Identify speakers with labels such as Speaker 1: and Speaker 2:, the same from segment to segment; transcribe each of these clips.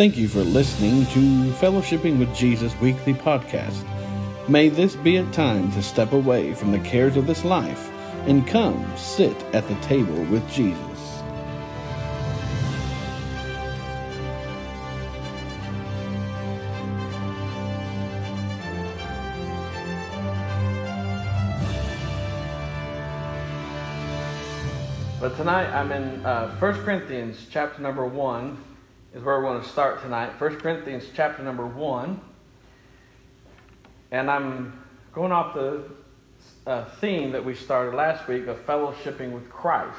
Speaker 1: Thank you for listening to Fellowshipping with Jesus weekly podcast. May this be a time to step away from the cares of this life and come sit at the table with Jesus.
Speaker 2: But tonight I'm in uh, 1 Corinthians chapter number 1 is where we're going to start tonight. 1 Corinthians chapter number 1. And I'm going off the uh, theme that we started last week of fellowshipping with Christ.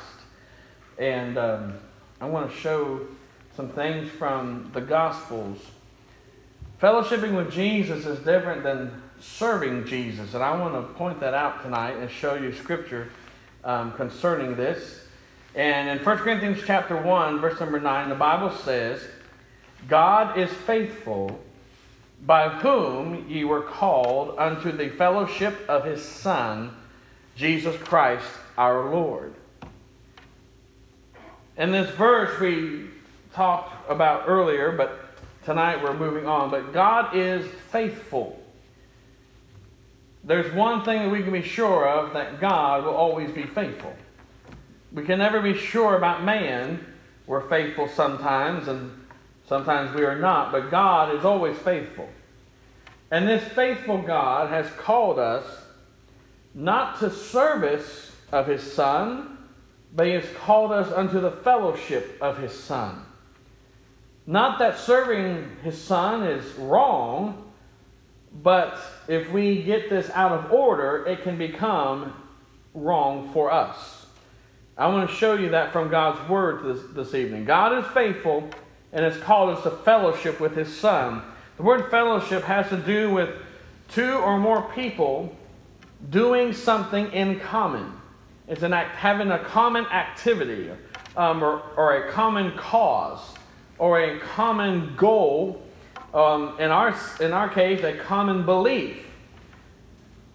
Speaker 2: And um, I want to show some things from the Gospels. Fellowshipping with Jesus is different than serving Jesus. And I want to point that out tonight and show you scripture um, concerning this. And in 1 Corinthians chapter 1, verse number 9, the Bible says, God is faithful, by whom ye were called unto the fellowship of his Son, Jesus Christ our Lord. In this verse we talked about earlier, but tonight we're moving on. But God is faithful. There's one thing that we can be sure of that God will always be faithful. We can never be sure about man. We're faithful sometimes, and sometimes we are not, but God is always faithful. And this faithful God has called us not to service of his Son, but he has called us unto the fellowship of his Son. Not that serving his Son is wrong, but if we get this out of order, it can become wrong for us. I want to show you that from God's Word this, this evening. God is faithful and has called us to fellowship with His Son. The word fellowship has to do with two or more people doing something in common. It's an act, having a common activity um, or, or a common cause or a common goal. Um, in, our, in our case, a common belief.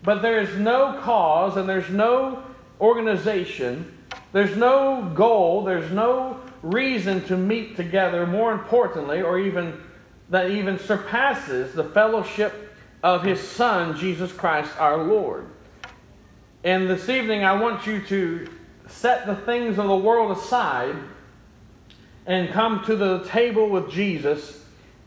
Speaker 2: But there is no cause and there's no organization there's no goal, there's no reason to meet together, more importantly, or even that even surpasses the fellowship of his Son, Jesus Christ our Lord. And this evening, I want you to set the things of the world aside and come to the table with Jesus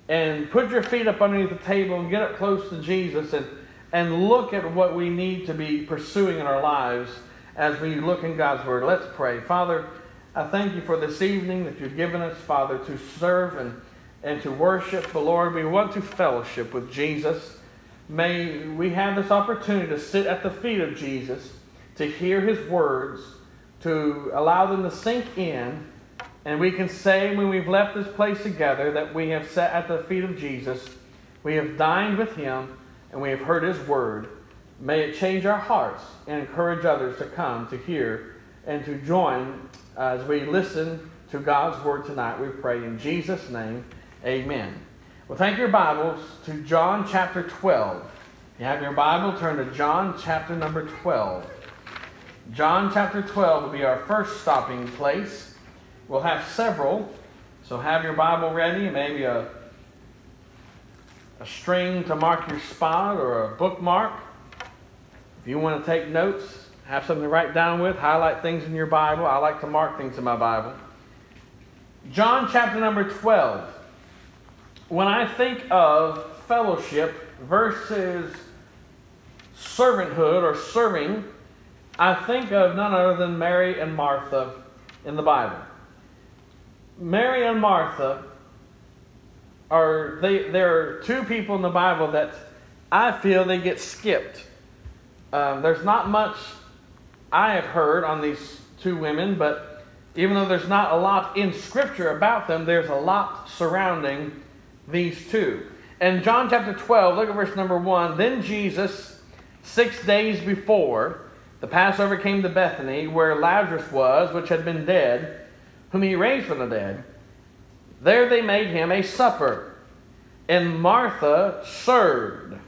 Speaker 2: and put your feet up underneath the table and get up close to Jesus and, and look at what we need to be pursuing in our lives as we look in God's Word. Let's pray. Father, I thank you for this evening that you've given us, Father, to serve and, and to worship the Lord. We want to fellowship with Jesus. May we have this opportunity to sit at the feet of Jesus, to hear his words, to allow them to sink in. And we can say when we've left this place together that we have sat at the feet of Jesus, we have dined with him, and we have heard his word. May it change our hearts and encourage others to come to hear and to join as we listen to God's word tonight. We pray in Jesus' name, amen. Well, thank your Bibles to John chapter 12. If you have your Bible, turn to John chapter number 12. John chapter 12 will be our first stopping place. We'll have several, so have your Bible ready, maybe a, a string to mark your spot or a bookmark. If you want to take notes, have something to write down with, highlight things in your Bible. I like to mark things in my Bible. John chapter number 12. When I think of fellowship versus servanthood or serving, I think of none other than Mary and Martha in the Bible. Mary and Martha are they there are two people in the Bible that I feel they get skipped um, there's not much I have heard on these two women, but even though there's not a lot in Scripture about them, there's a lot surrounding these two. In John chapter 12, look at verse number 1. Then Jesus, six days before the Passover came to Bethany, where Lazarus was, which had been dead, whom he raised from the dead. There they made him a supper, and Martha served.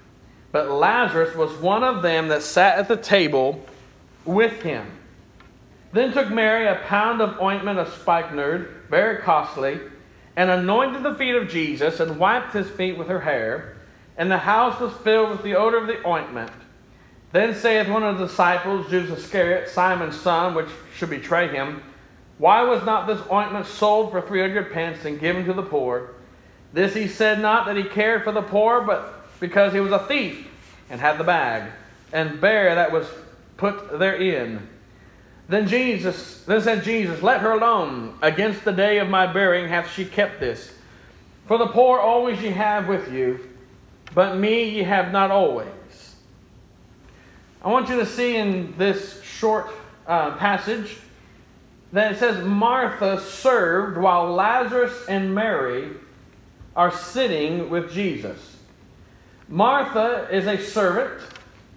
Speaker 2: But Lazarus was one of them that sat at the table with him. Then took Mary a pound of ointment of spikenard, very costly, and anointed the feet of Jesus and wiped his feet with her hair. And the house was filled with the odor of the ointment. Then saith one of the disciples, Judas Iscariot, Simon's son, which should betray him, Why was not this ointment sold for three hundred pence and given to the poor? This he said not that he cared for the poor, but because he was a thief and had the bag, and bear that was put therein. Then Jesus, then said Jesus, Let her alone. Against the day of my burying hath she kept this. For the poor always ye have with you, but me ye have not always. I want you to see in this short uh, passage that it says Martha served while Lazarus and Mary are sitting with Jesus. Martha is a servant.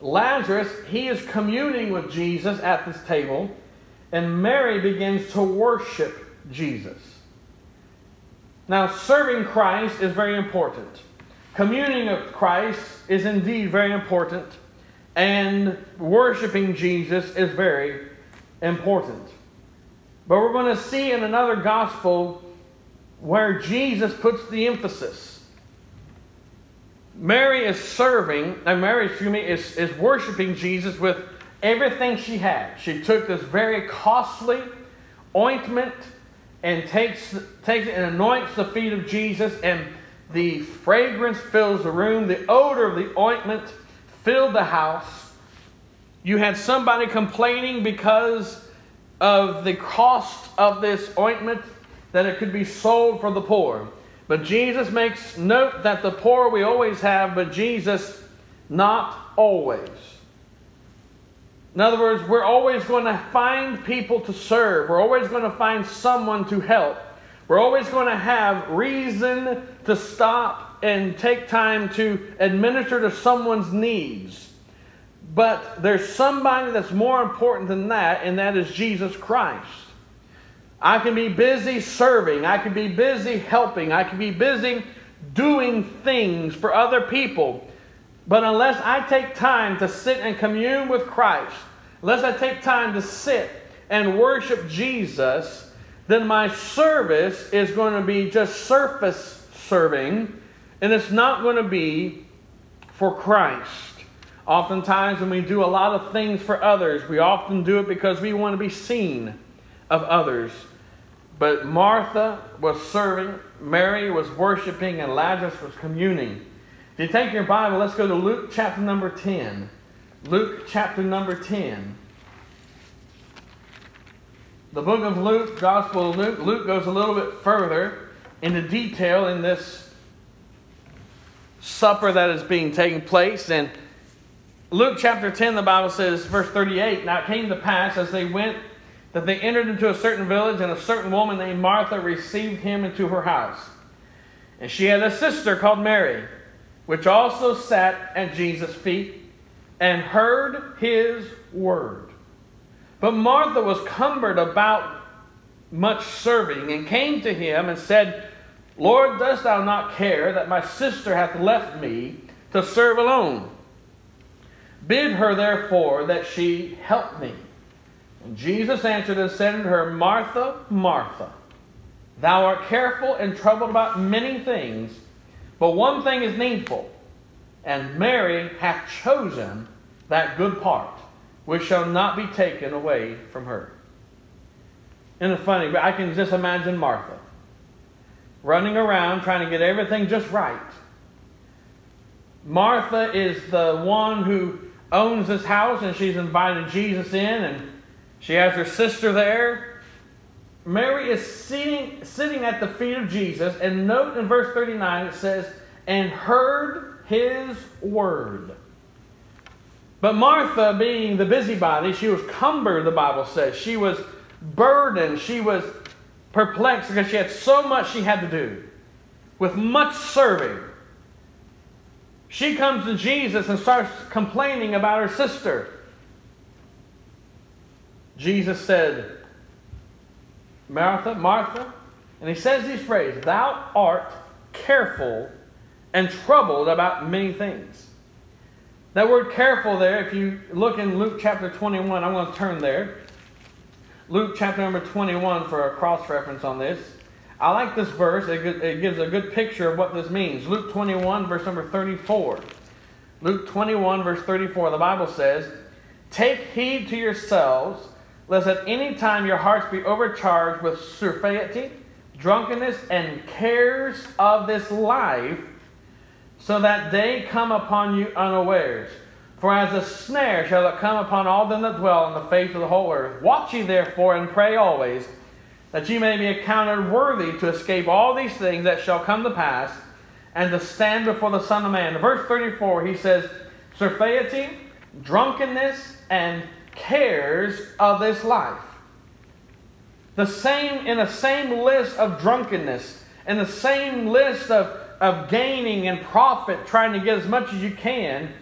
Speaker 2: Lazarus, he is communing with Jesus at this table and Mary begins to worship Jesus. Now, serving Christ is very important. Communing with Christ is indeed very important. And worshiping Jesus is very important. But we're going to see in another gospel where Jesus puts the emphasis. Mary is serving, and Mary, excuse me, is, is worshiping Jesus with everything she had. She took this very costly ointment and takes, takes it and anoints the feet of Jesus, and the fragrance fills the room. The odor of the ointment filled the house. You had somebody complaining because of the cost of this ointment that it could be sold for the poor. But Jesus makes note that the poor we always have, but Jesus not always. In other words, we're always going to find people to serve. We're always going to find someone to help. We're always going to have reason to stop and take time to administer to someone's needs. But there's somebody that's more important than that, and that is Jesus Christ. I can be busy serving, I can be busy helping, I can be busy doing things for other people. But unless I take time to sit and commune with Christ, unless I take time to sit and worship Jesus, then my service is going to be just surface serving, and it's not going to be for Christ. Oftentimes, when we do a lot of things for others, we often do it because we want to be seen of others. But Martha was serving, Mary was worshiping, and Lazarus was communing. If you take your Bible, let's go to Luke chapter number 10. Luke chapter number 10. The book of Luke, Gospel of Luke, Luke goes a little bit further into detail in this supper that is being taken place. And Luke chapter 10, the Bible says, verse 38 Now it came to pass as they went that they entered into a certain village, and a certain woman named Martha received him into her house. And she had a sister called Mary which also sat at Jesus' feet and heard his word. But Martha was cumbered about much serving and came to him and said, Lord, dost thou not care that my sister hath left me to serve alone? Bid her therefore that she help me. And Jesus answered and said unto her, Martha, Martha, thou art careful and troubled about many things but one thing is needful, and Mary hath chosen that good part, which shall not be taken away from her. Isn't it funny? But I can just imagine Martha running around trying to get everything just right. Martha is the one who owns this house, and she's invited Jesus in, and she has her sister there. Mary is sitting, sitting at the feet of Jesus, and note in verse 39 it says, and heard his word. But Martha, being the busybody, she was cumbered, the Bible says. She was burdened. She was perplexed because she had so much she had to do, with much serving. She comes to Jesus and starts complaining about her sister. Jesus said, Martha, Martha, and he says these phrases, Thou art careful and troubled about many things. That word careful there, if you look in Luke chapter 21, I'm going to turn there. Luke chapter number 21 for a cross reference on this. I like this verse. It gives a good picture of what this means. Luke 21, verse number 34. Luke 21, verse 34, the Bible says, Take heed to yourselves, lest at any time your hearts be overcharged with surfeited, drunkenness, and cares of this life, so that they come upon you unawares. For as a snare shall it come upon all them that dwell on the face of the whole earth. Watch ye therefore and pray always, that ye may be accounted worthy to escape all these things that shall come to pass, and to stand before the Son of Man. verse 34, he says, Surfeited, drunkenness, and cares of this life. The same in the same list of drunkenness, in the same list of, of gaining and profit, trying to get as much as you can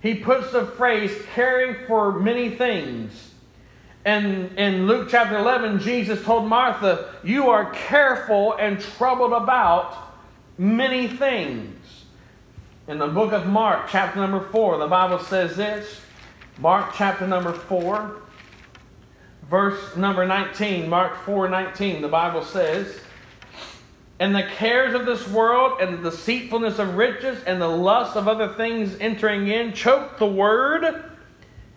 Speaker 2: he puts the phrase caring for many things. And in Luke chapter 11, Jesus told Martha, You are careful and troubled about many things. In the book of Mark, chapter number 4, the Bible says this Mark chapter number 4, verse number 19. Mark 4 19, the Bible says, and the cares of this world and the deceitfulness of riches and the lust of other things entering in choke the word,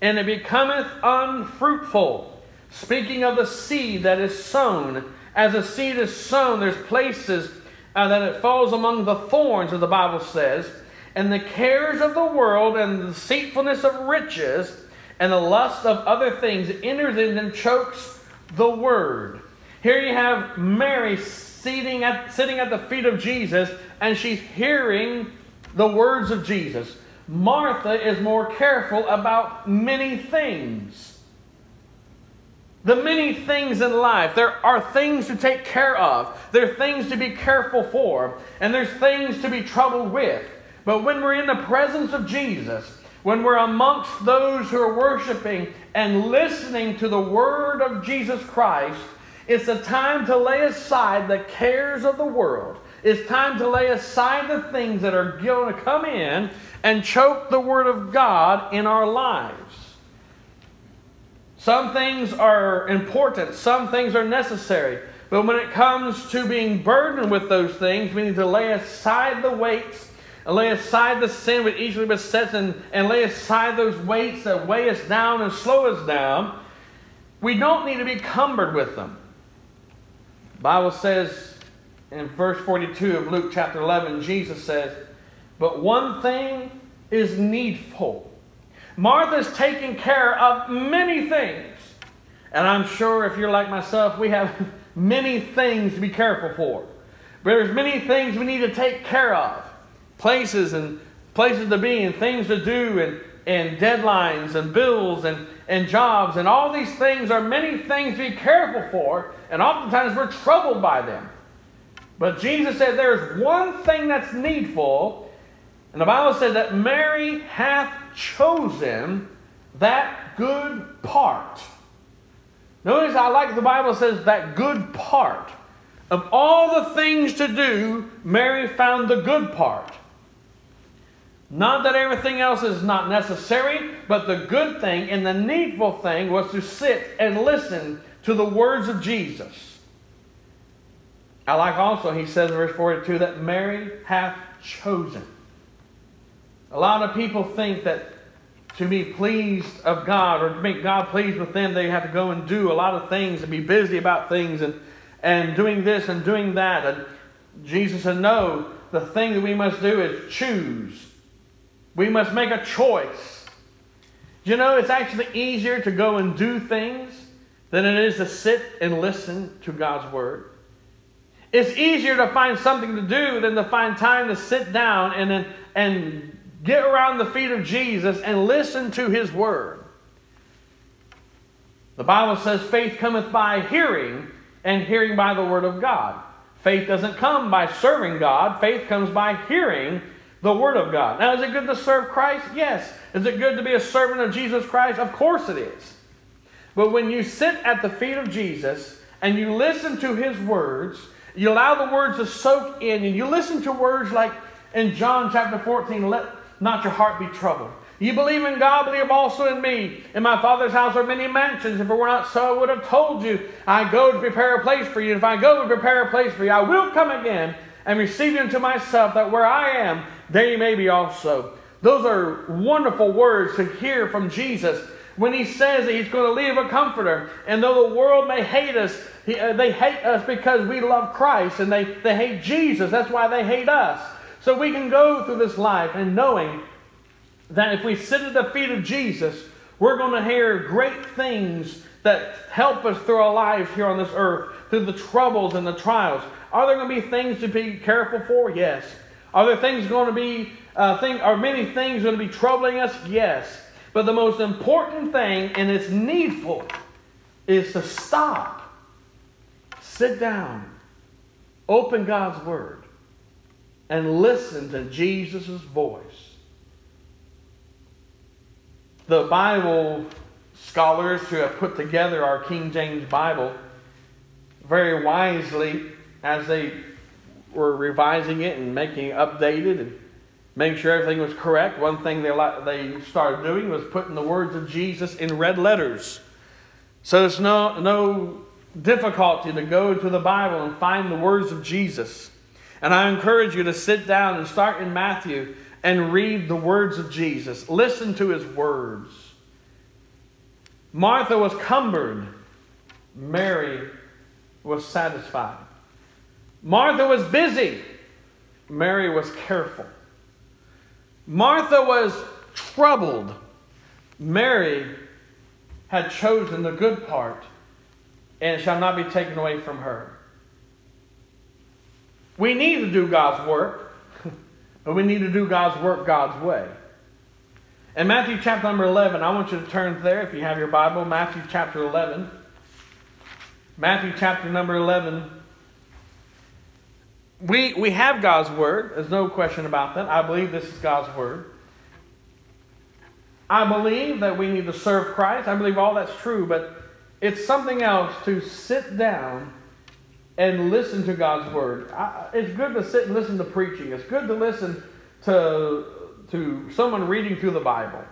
Speaker 2: and it becometh unfruitful. Speaking of the seed that is sown, as a seed is sown, there's places uh, that it falls among the thorns, as the Bible says, and the cares of the world and the deceitfulness of riches and the lust of other things enters in and chokes the word. Here you have Mary sitting at, sitting at the feet of Jesus and she's hearing the words of Jesus. Martha is more careful about many things. The many things in life. There are things to take care of. There are things to be careful for. And there's things to be troubled with. But when we're in the presence of Jesus, when we're amongst those who are worshiping and listening to the word of Jesus Christ, it's a time to lay aside the cares of the world. It's time to lay aside the things that are going to come in and choke the Word of God in our lives. Some things are important, some things are necessary. But when it comes to being burdened with those things, we need to lay aside the weights and lay aside the sin which easily besets and, and lay aside those weights that weigh us down and slow us down. We don't need to be cumbered with them. Bible says in verse 42 of Luke chapter 11, Jesus says, But one thing is needful. Martha's taking care of many things. And I'm sure if you're like myself, we have many things to be careful for. But there's many things we need to take care of. Places and places to be and things to do and, and deadlines and bills and, and jobs and all these things are many things to be careful for and oftentimes we're troubled by them. But Jesus said there's one thing that's needful, and the Bible said that Mary hath chosen that good part. Notice I like the Bible says that good part. Of all the things to do, Mary found the good part. Not that everything else is not necessary, but the good thing and the needful thing was to sit and listen to the words of Jesus. I like also, he says in verse 42, that Mary hath chosen. A lot of people think that to be pleased of God or to make God pleased with them, they have to go and do a lot of things and be busy about things and, and doing this and doing that. And Jesus said, No, the thing that we must do is choose. We must make a choice. You know, it's actually easier to go and do things than it is to sit and listen to God's Word. It's easier to find something to do than to find time to sit down and, and get around the feet of Jesus and listen to His Word. The Bible says faith cometh by hearing, and hearing by the Word of God. Faith doesn't come by serving God, faith comes by hearing the Word of God. Now, is it good to serve Christ? Yes. Is it good to be a servant of Jesus Christ? Of course it is. But when you sit at the feet of Jesus and you listen to his words, you allow the words to soak in, and you listen to words like in John chapter 14, let not your heart be troubled. You believe in God, believe also in me. In my Father's house are many mansions. If it were not so, I would have told you. I go to prepare a place for you. If I go to prepare a place for you, I will come again and receive you unto myself, that where I am, there you may be also. Those are wonderful words to hear from Jesus when he says that he's going to leave a comforter. And though the world may hate us, he, uh, they hate us because we love Christ and they, they hate Jesus. That's why they hate us. So we can go through this life and knowing that if we sit at the feet of Jesus, we're going to hear great things that help us through our lives here on this earth, through the troubles and the trials. Are there going to be things to be careful for? Yes. Are there things going to be, uh, thing, are many things going to be troubling us? Yes. But the most important thing, and it's needful, is to stop, sit down, open God's Word, and listen to Jesus' voice. The Bible scholars who have put together our King James Bible very wisely, as they were revising it and making it updated and making sure everything was correct, one thing they, they started doing was putting the words of Jesus in red letters. So there's no, no difficulty to go to the Bible and find the words of Jesus. And I encourage you to sit down and start in Matthew and read the words of Jesus. Listen to his words. Martha was cumbered, Mary was satisfied. Martha was busy, Mary was careful. Martha was troubled. Mary had chosen the good part, and shall not be taken away from her. We need to do God's work, but we need to do God's work God's way. In Matthew chapter number 11, I want you to turn there if you have your Bible. Matthew chapter 11. Matthew chapter number 11 we, we have God's Word. There's no question about that. I believe this is God's Word. I believe that we need to serve Christ. I believe all that's true, but it's something else to sit down and listen to God's Word. I, it's good to sit and listen to preaching, it's good to listen to, to someone reading through the Bible.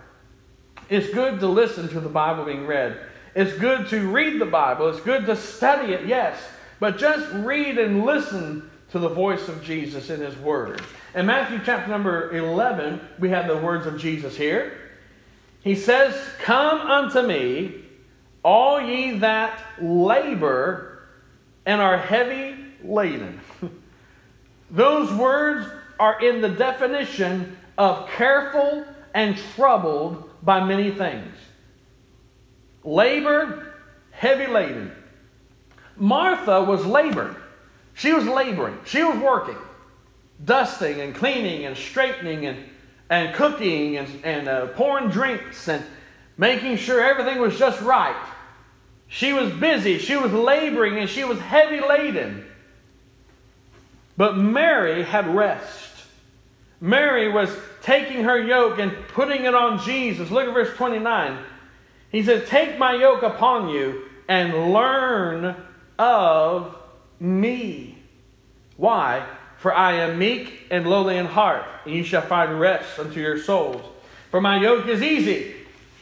Speaker 2: It's good to listen to the Bible being read. It's good to read the Bible. It's good to study it, yes. But just read and listen to the voice of Jesus in His Word. In Matthew chapter number 11, we have the words of Jesus here. He says, Come unto me, all ye that labor and are heavy laden. Those words are in the definition of careful and troubled by many things. Labor, heavy laden. Martha was labored. She was laboring, she was working, dusting and cleaning and straightening and, and cooking and, and uh, pouring drinks and making sure everything was just right. She was busy, she was laboring, and she was heavy laden. But Mary had rest. Mary was taking her yoke and putting it on Jesus. Look at verse 29. He says, Take my yoke upon you and learn of me. Why? For I am meek and lowly in heart, and you shall find rest unto your souls. For my yoke is easy,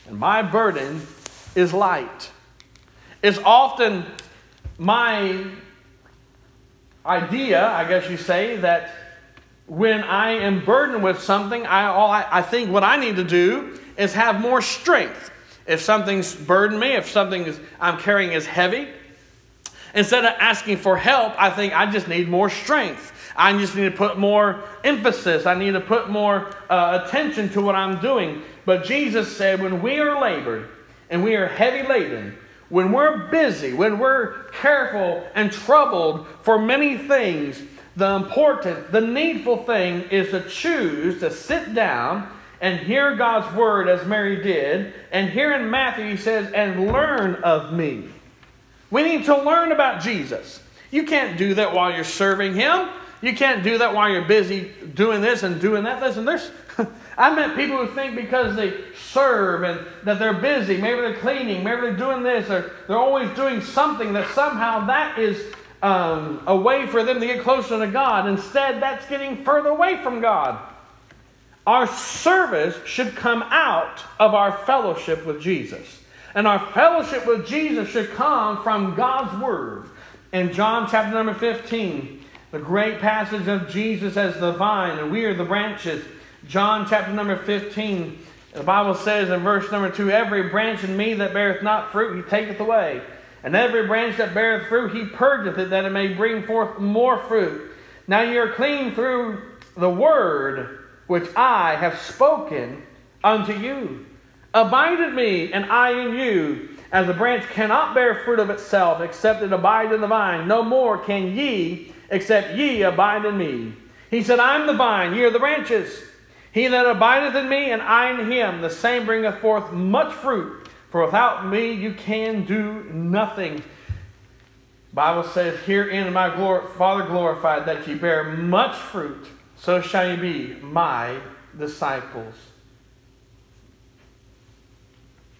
Speaker 2: and my burden is light. It's often my idea, I guess you say, that when I am burdened with something, I, all I, I think what I need to do is have more strength. If something's burdened me, if something I'm carrying is heavy, Instead of asking for help, I think I just need more strength. I just need to put more emphasis. I need to put more uh, attention to what I'm doing. But Jesus said, when we are labored and we are heavy laden, when we're busy, when we're careful and troubled for many things, the important, the needful thing is to choose to sit down and hear God's word as Mary did. And here in Matthew, he says, and learn of me. We need to learn about Jesus. You can't do that while you're serving Him. You can't do that while you're busy doing this and doing that. Listen, there's. I met people who think because they serve and that they're busy, maybe they're cleaning, maybe they're doing this, or they're always doing something that somehow that is um, a way for them to get closer to God. Instead, that's getting further away from God. our service should come out of our fellowship with Jesus. And our fellowship with Jesus should come from God's Word. In John chapter number 15, the great passage of Jesus as the vine and we are the branches. John chapter number 15, the Bible says in verse number 2 Every branch in me that beareth not fruit, he taketh away. And every branch that beareth fruit, he purgeth it, that it may bring forth more fruit. Now ye are clean through the word which I have spoken unto you. Abide in me, and I in you. As a branch cannot bear fruit of itself, except it abide in the vine, no more can ye, except ye abide in me. He said, I am the vine, ye are the branches. He that abideth in me, and I in him, the same bringeth forth much fruit. For without me you can do nothing. Bible says, Herein my glor- Father glorified that ye bear much fruit, so shall ye be my disciples.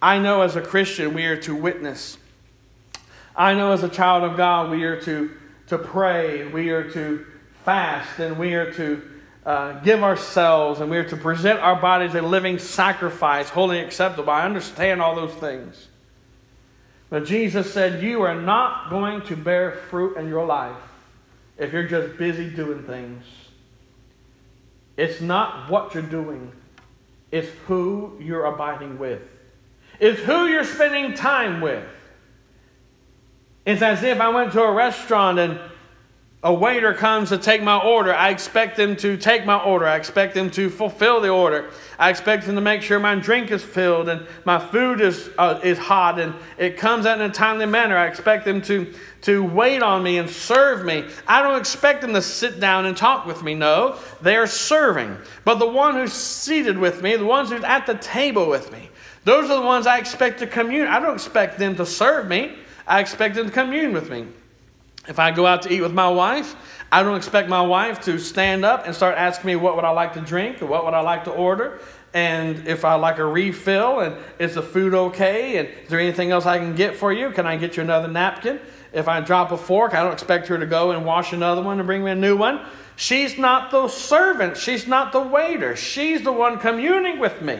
Speaker 2: I know as a Christian we are to witness. I know as a child of God we are to, to pray, we are to fast, and we are to uh, give ourselves, and we are to present our bodies a living sacrifice, holy and acceptable. I understand all those things. But Jesus said, You are not going to bear fruit in your life if you're just busy doing things. It's not what you're doing, it's who you're abiding with. It's who you're spending time with. It's as if I went to a restaurant and a waiter comes to take my order. I expect them to take my order. I expect them to fulfill the order. I expect them to make sure my drink is filled and my food is, uh, is hot and it comes out in a timely manner. I expect them to, to wait on me and serve me. I don't expect them to sit down and talk with me. No, they are serving. But the one who's seated with me, the ones who's at the table with me, those are the ones I expect to commune. I don't expect them to serve me. I expect them to commune with me. If I go out to eat with my wife, I don't expect my wife to stand up and start asking me what would I like to drink or what would I like to order and if I like a refill and is the food okay and is there anything else I can get for you? Can I get you another napkin? If I drop a fork, I don't expect her to go and wash another one and bring me a new one. She's not the servant, she's not the waiter. She's the one communing with me.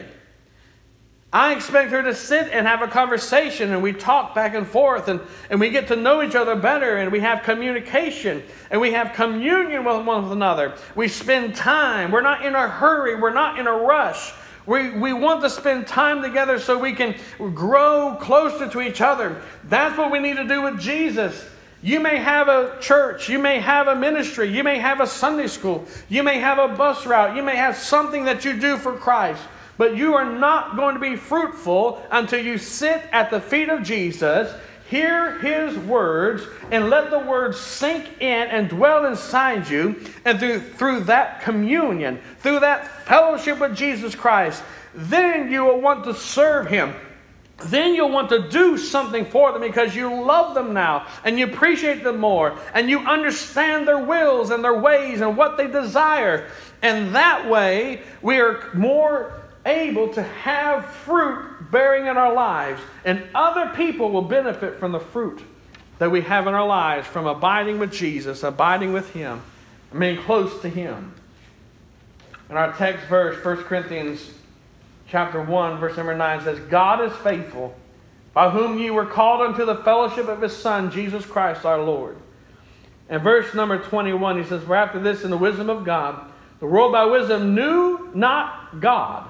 Speaker 2: I expect her to sit and have a conversation and we talk back and forth and, and we get to know each other better and we have communication and we have communion with one another. We spend time. We're not in a hurry, we're not in a rush. We, we want to spend time together so we can grow closer to each other. That's what we need to do with Jesus. You may have a church, you may have a ministry, you may have a Sunday school, you may have a bus route, you may have something that you do for Christ. But you are not going to be fruitful until you sit at the feet of Jesus, hear his words, and let the words sink in and dwell inside you. And through, through that communion, through that fellowship with Jesus Christ, then you will want to serve him. Then you'll want to do something for them because you love them now and you appreciate them more and you understand their wills and their ways and what they desire. And that way, we are more able to have fruit bearing in our lives, and other people will benefit from the fruit that we have in our lives from abiding with Jesus, abiding with Him, and being close to Him. In our text verse, 1 Corinthians chapter 1, verse number 9 says, God is faithful, by whom ye were called unto the fellowship of his Son, Jesus Christ our Lord. And verse number 21, he says, For after this, in the wisdom of God, the world by wisdom knew not God.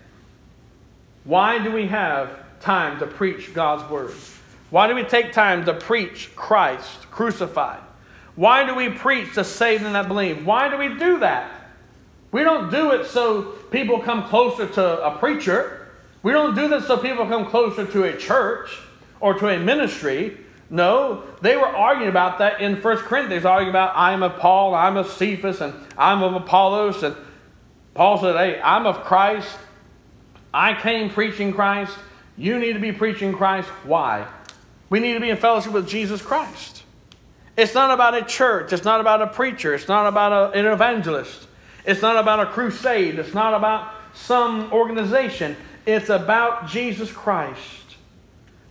Speaker 2: Why do we have time to preach God's word? Why do we take time to preach Christ crucified? Why do we preach to save them that believe? Why do we do that? We don't do it so people come closer to a preacher. We don't do this so people come closer to a church or to a ministry. No, they were arguing about that in 1 Corinthians, arguing about I'm of Paul, I'm of Cephas, and I'm of Apollos, and Paul said, Hey, I'm of Christ. I came preaching Christ. You need to be preaching Christ. Why? We need to be in fellowship with Jesus Christ. It's not about a church. It's not about a preacher. It's not about a, an evangelist. It's not about a crusade. It's not about some organization. It's about Jesus Christ.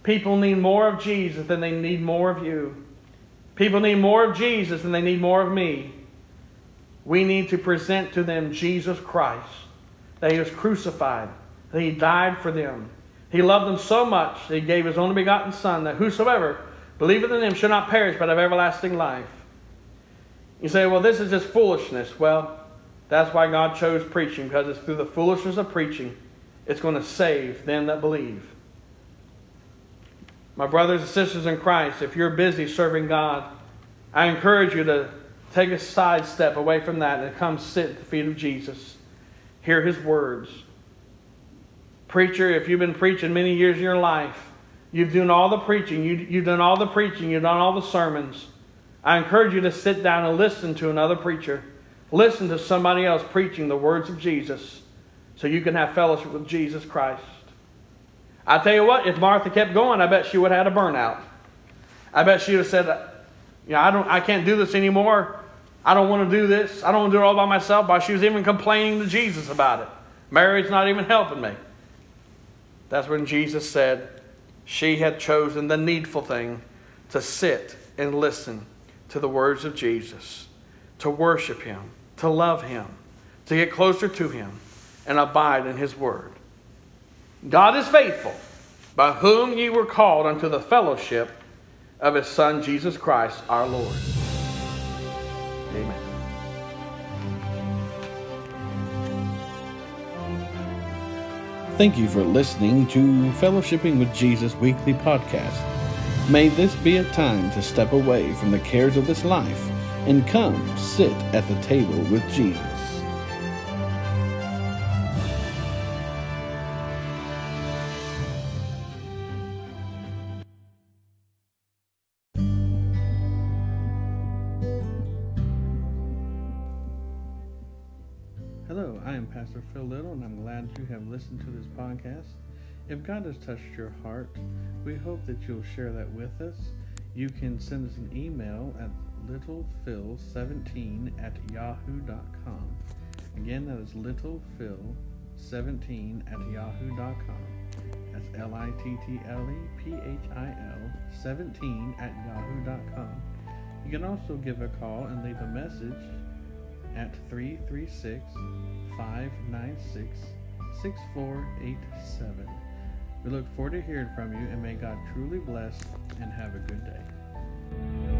Speaker 2: People need more of Jesus than they need more of you. People need more of Jesus than they need more of me. We need to present to them Jesus Christ, that He was crucified, that He died for them. He loved them so much that He gave His only begotten Son, that whosoever believeth in Him shall not perish but have everlasting life. You say, well, this is just foolishness. Well, that's why God chose preaching, because it's through the foolishness of preaching it's going to save them that believe. My brothers and sisters in Christ, if you're busy serving God, I encourage you to take a side step away from that and come sit at the feet of Jesus. Hear his words. Preacher, if you've been preaching many years in your life, you've done all the preaching, you, you've done all the preaching, you've done all the sermons. I encourage you to sit down and listen to another preacher. Listen to somebody else preaching the words of Jesus so you can have fellowship with Jesus Christ. I tell you what, if Martha kept going, I bet she would have had a burnout. I bet she would have said, you know, I, don't, I can't do this anymore. I don't want to do this. I don't want to do it all by myself. But she was even complaining to Jesus about it. Mary's not even helping me. That's when Jesus said she had chosen the needful thing to sit and listen to the words of Jesus, to worship Him, to love Him, to get closer to Him, and abide in His Word. God is faithful, by whom ye were called unto the fellowship of his Son, Jesus Christ, our Lord.
Speaker 1: Thank you for listening to Fellowshipping with Jesus weekly podcast. May this be a time to step away from the cares of this life and come sit at the table with Jesus. Hello, I am Pastor Phil Little, and I'm glad you have listened to this podcast. If God has touched your heart, we hope that you'll share that with us. You can send us an email at littlephil17 at yahoo.com. Again, that is littlephil17 at yahoo.com. That's L I T T L E P H I L 17 at yahoo.com. You can also give a call and leave a message at 336 596 6487. We look forward to hearing from you and may God truly bless and have a good day.